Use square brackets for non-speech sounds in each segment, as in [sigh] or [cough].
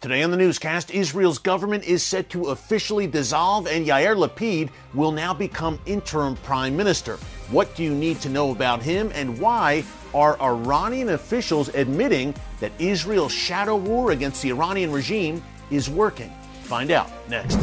Today on the newscast, Israel's government is set to officially dissolve, and Yair Lapid will now become interim prime minister. What do you need to know about him, and why are Iranian officials admitting that Israel's shadow war against the Iranian regime is working? Find out next.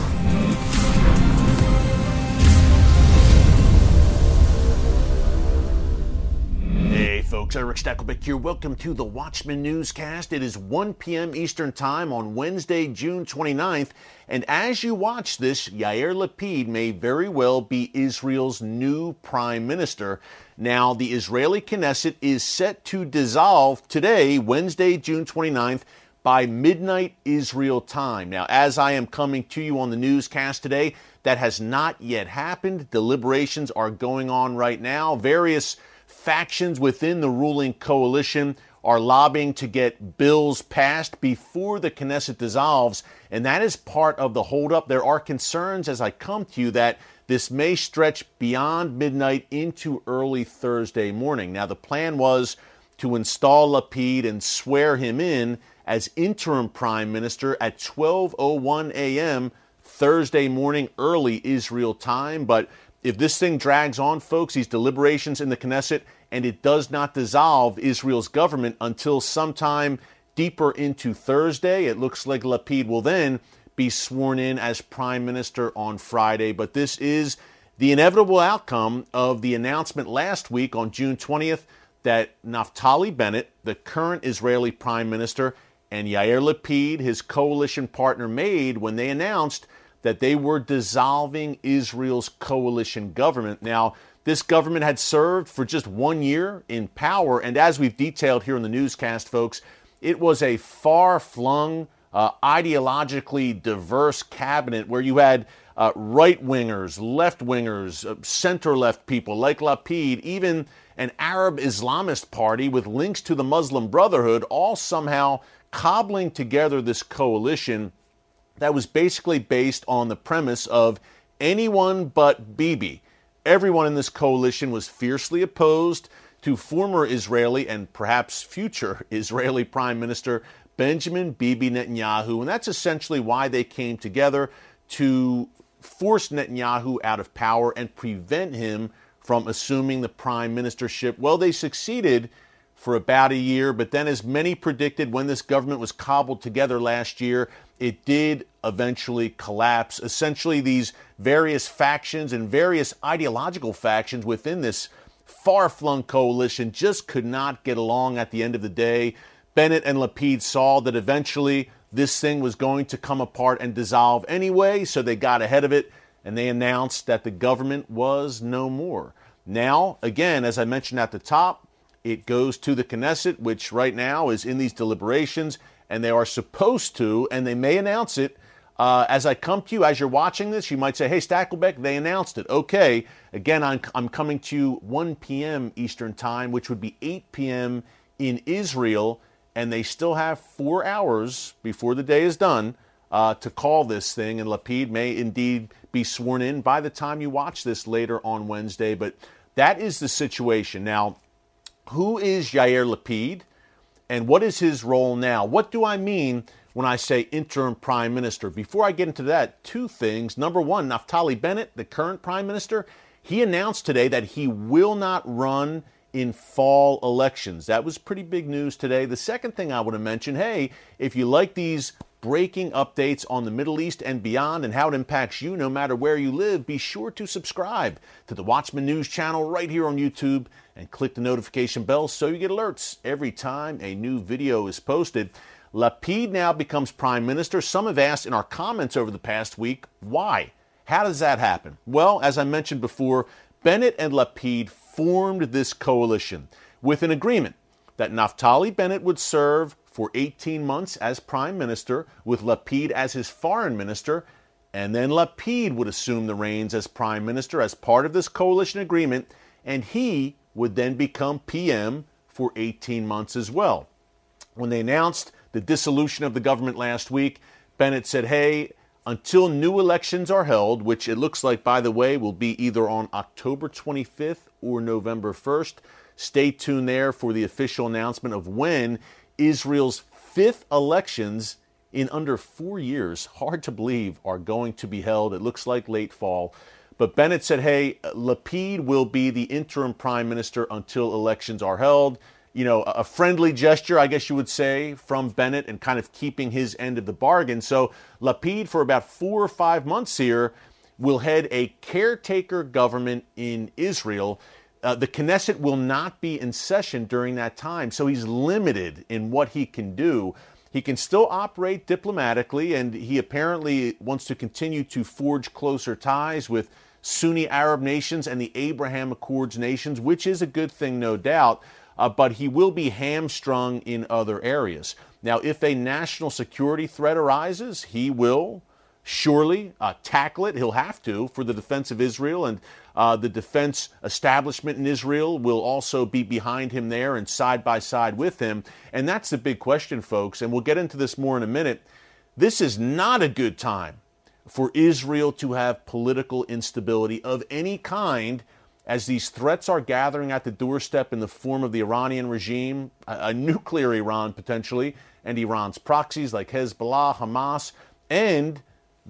Folks, Erick Stakelbeck here. Welcome to the Watchman Newscast. It is 1 p.m. Eastern Time on Wednesday, June 29th. And as you watch this, Yair Lapid may very well be Israel's new prime minister. Now, the Israeli Knesset is set to dissolve today, Wednesday, June 29th, by midnight Israel time. Now, as I am coming to you on the newscast today, that has not yet happened. Deliberations are going on right now. Various factions within the ruling coalition are lobbying to get bills passed before the Knesset dissolves, and that is part of the holdup. There are concerns as I come to you that this may stretch beyond midnight into early Thursday morning. Now, the plan was to install Lapid and swear him in as interim prime minister at 12:01 a.m. Thursday morning early Israel time, but if this thing drags on, folks, these deliberations in the Knesset, and it does not dissolve Israel's government until sometime deeper into Thursday, it looks like Lapid will then be sworn in as prime minister on Friday. But this is the inevitable outcome of the announcement last week on June 20th that Naftali Bennett, the current Israeli prime minister, and Yair Lapid, his coalition partner, made when they announced that they were dissolving Israel's coalition government. Now, this government had served for just one year in power, and as we've detailed here in the newscast, folks, it was a far flung, uh, ideologically diverse cabinet where you had uh, right wingers, left wingers, uh, center left people like Lapid, even an Arab Islamist party with links to the Muslim Brotherhood, all somehow cobbling together this coalition that was basically based on the premise of anyone but Bibi. Everyone in this coalition was fiercely opposed to former Israeli and perhaps future [laughs] Israeli Prime Minister Benjamin Bibi Netanyahu. And that's essentially why they came together to force Netanyahu out of power and prevent him from assuming the prime ministership. Well, they succeeded for about a year, but then, as many predicted when this government was cobbled together last year, it did eventually collapse. Essentially, these various factions and various ideological factions within this far flung coalition just could not get along at the end of the day. Bennett and Lapid saw that eventually this thing was going to come apart and dissolve anyway, so they got ahead of it and they announced that the government was no more. Now, again, as I mentioned at the top, it goes to the Knesset, which right now is in these deliberations and they are supposed to, and they may announce it. Uh, as I come to you, as you're watching this, you might say, hey, Stakelbeck, they announced it. Okay. Again, I'm, I'm coming to you 1 p.m. Eastern Time, which would be 8 p.m. in Israel, and they still have four hours before the day is done uh, to call this thing, and Lapid may indeed be sworn in by the time you watch this later on Wednesday. But that is the situation. Now, who is Yair Lapid? And what is his role now? What do I mean when I say interim prime minister? Before I get into that, two things. Number one, Naftali Bennett, the current prime minister, he announced today that he will not run in fall elections. That was pretty big news today. The second thing I want to mention hey, if you like these breaking updates on the Middle East and beyond and how it impacts you no matter where you live, be sure to subscribe to the Watchman News channel right here on YouTube and click the notification bell so you get alerts every time a new video is posted. Lapid now becomes prime minister. Some have asked in our comments over the past week, why? How does that happen? Well, as I mentioned before, Bennett and Lapid formed this coalition with an agreement that Naftali Bennett would serve for 18 months as prime minister, with Lapid as his foreign minister, and then Lapid would assume the reins as prime minister as part of this coalition agreement, and he would then become PM for 18 months as well. When they announced the dissolution of the government last week, Bennett said, Hey, until new elections are held, which it looks like, by the way, will be either on October 25th or November 1st, stay tuned there for the official announcement of when Israel's fifth elections in under four years, hard to believe, are going to be held. It looks like late fall. But Bennett said, hey, Lapid will be the interim prime minister until elections are held. You know, a friendly gesture, I guess you would say, from Bennett and kind of keeping his end of the bargain. So Lapid, for about four or five months here, will head a caretaker government in Israel. Uh, the Knesset will not be in session during that time, so he's limited in what he can do. He can still operate diplomatically, and he apparently wants to continue to forge closer ties with Sunni Arab nations and the Abraham Accords nations, which is a good thing, no doubt, uh, but he will be hamstrung in other areas. Now, if a national security threat arises, he will surely uh, tackle it. He'll have to for the defense of Israel, and uh, the defense establishment in Israel will also be behind him there and side by side with him. And that's the big question, folks, and we'll get into this more in a minute. This is not a good time for Israel to have political instability of any kind as these threats are gathering at the doorstep in the form of the Iranian regime, a, a nuclear Iran potentially, and Iran's proxies like Hezbollah, Hamas, and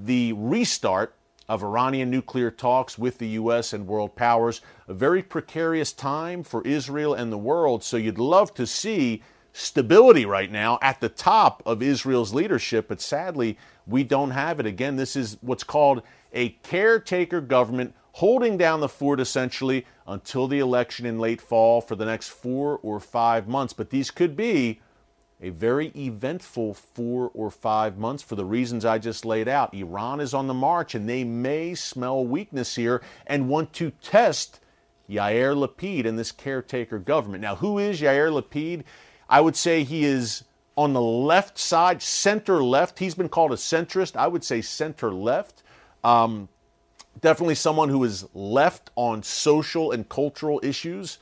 the restart of Iranian nuclear talks with the U.S. and world powers. A very precarious time for Israel and the world. So you'd love to see stability right now at the top of Israel's leadership, but sadly, we don't have it. Again, this is what's called a caretaker government holding down the fort essentially until the election in late fall for the next four or five months. But these could be a very eventful four or five months for the reasons I just laid out. Iran is on the march and they may smell weakness here and want to test Yair Lapid and this caretaker government. Now, who is Yair Lapid? I would say he is on the left side, center left. He's been called a centrist. I would say center left. Um, definitely someone who is left on social and cultural issues,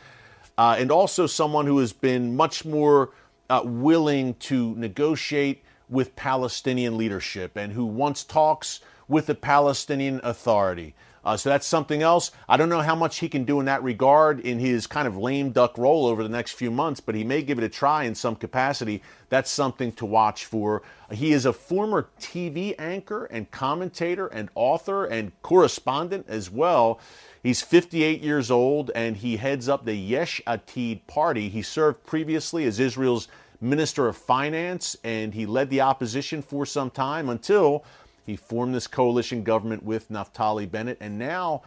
uh, and also someone who has been much more uh, willing to negotiate with Palestinian leadership and who wants talks with the Palestinian Authority. Uh, so that's something else. I don't know how much he can do in that regard in his kind of lame duck role over the next few months, but he may give it a try in some capacity. That's something to watch for. He is a former TV anchor and commentator and author and correspondent as well. He's 58 years old and he heads up the Yesh Atid party. He served previously as Israel's Minister of Finance and he led the opposition for some time until he formed this coalition government with Naftali Bennett. And now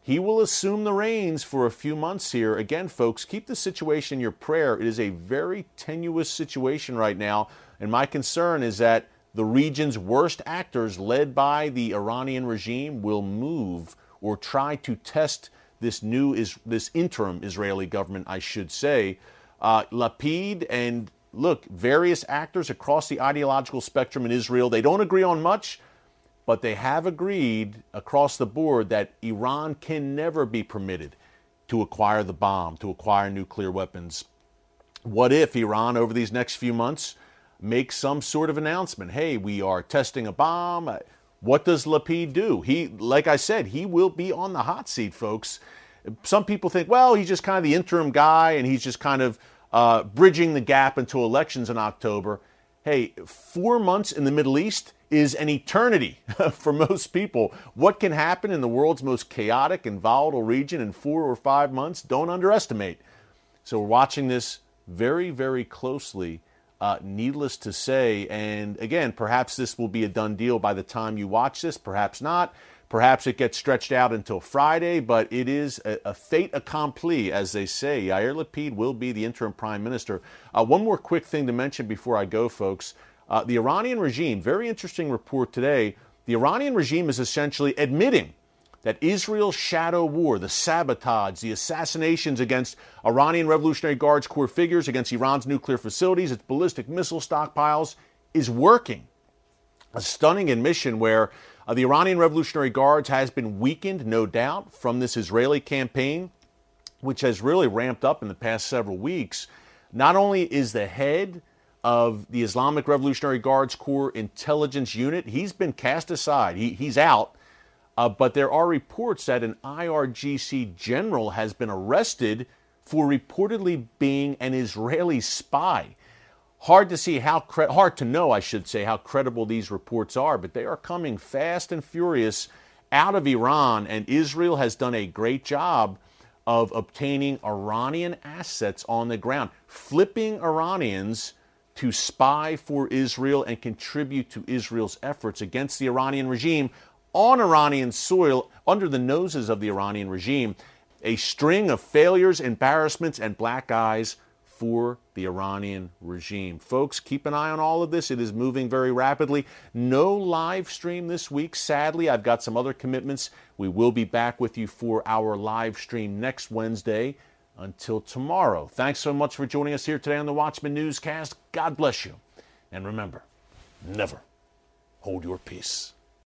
he will assume the reins for a few months here. Again, folks, keep the situation in your prayer. It is a very tenuous situation right now. And my concern is that the region's worst actors, led by the Iranian regime, will move or try to test this new is this interim Israeli government, I should say. Uh, Lapid and look, various actors across the ideological spectrum in Israel, they don't agree on much, but they have agreed across the board that Iran can never be permitted to acquire the bomb, to acquire nuclear weapons. What if Iran, over these next few months, makes some sort of announcement? Hey, we are testing a bomb. What does Lapid do? He, like I said, he will be on the hot seat, folks. Some people think, well, he's just kind of the interim guy and he's just kind of uh, bridging the gap until elections in October. Hey, four months in the Middle East is an eternity [laughs] for most people. What can happen in the world's most chaotic and volatile region in four or five months? Don't underestimate. So we're watching this very, very closely uh, needless to say. And again, perhaps this will be a done deal by the time you watch this, perhaps not. Perhaps it gets stretched out until Friday, but it is a, a fait accompli, as they say. Yair Lapid will be the interim prime minister. Uh, one more quick thing to mention before I go, folks. Uh, the Iranian regime, very interesting report today. The Iranian regime is essentially admitting that Israel's shadow war, the sabotage, the assassinations against Iranian Revolutionary Guards Corps figures, against Iran's nuclear facilities, its ballistic missile stockpiles, is working. A stunning admission where uh, the Iranian Revolutionary Guards has been weakened, no doubt, from this Israeli campaign, which has really ramped up in the past several weeks. Not only is the head of the Islamic Revolutionary Guards Corps intelligence unit, he's been cast aside, he, he's out. Uh, but there are reports that an IRGC general has been arrested for reportedly being an Israeli spy. Hard to see how cre- hard to know, I should say, how credible these reports are, but they are coming fast and furious out of Iran, and Israel has done a great job of obtaining Iranian assets on the ground, flipping Iranians to spy for Israel and contribute to Israel's efforts against the Iranian regime on Iranian soil under the noses of the Iranian regime. A string of failures, embarrassments, and black eyes for the Iranian regime. Folks, keep an eye on all of this. It is moving very rapidly. No live stream this week, sadly. I've got some other commitments. We will be back with you for our live stream next Wednesday. Until tomorrow, thanks so much for joining us here today on the Watchman Newscast. God bless you. And remember, never hold your peace.